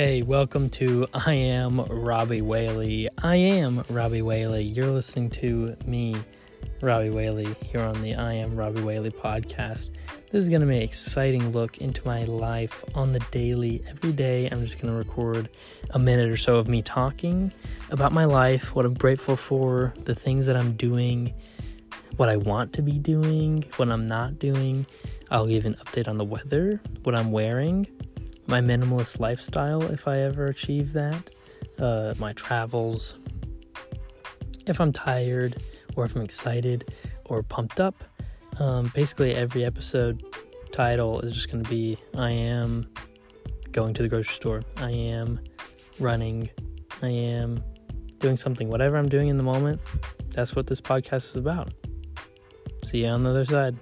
Hey, welcome to I Am Robbie Whaley. I am Robbie Whaley. You're listening to me, Robbie Whaley, here on the I Am Robbie Whaley podcast. This is going to be an exciting look into my life on the daily. Every day, I'm just going to record a minute or so of me talking about my life, what I'm grateful for, the things that I'm doing, what I want to be doing, what I'm not doing. I'll give an update on the weather, what I'm wearing, my minimalist lifestyle if I ever achieve that, uh, my travels, if I'm tired or if I'm excited or pumped up. Um, basically, every episode title is just going to be I am going to the grocery store, I am running, I am doing something, whatever I'm doing in the moment. That's what this podcast is about. See you on the other side.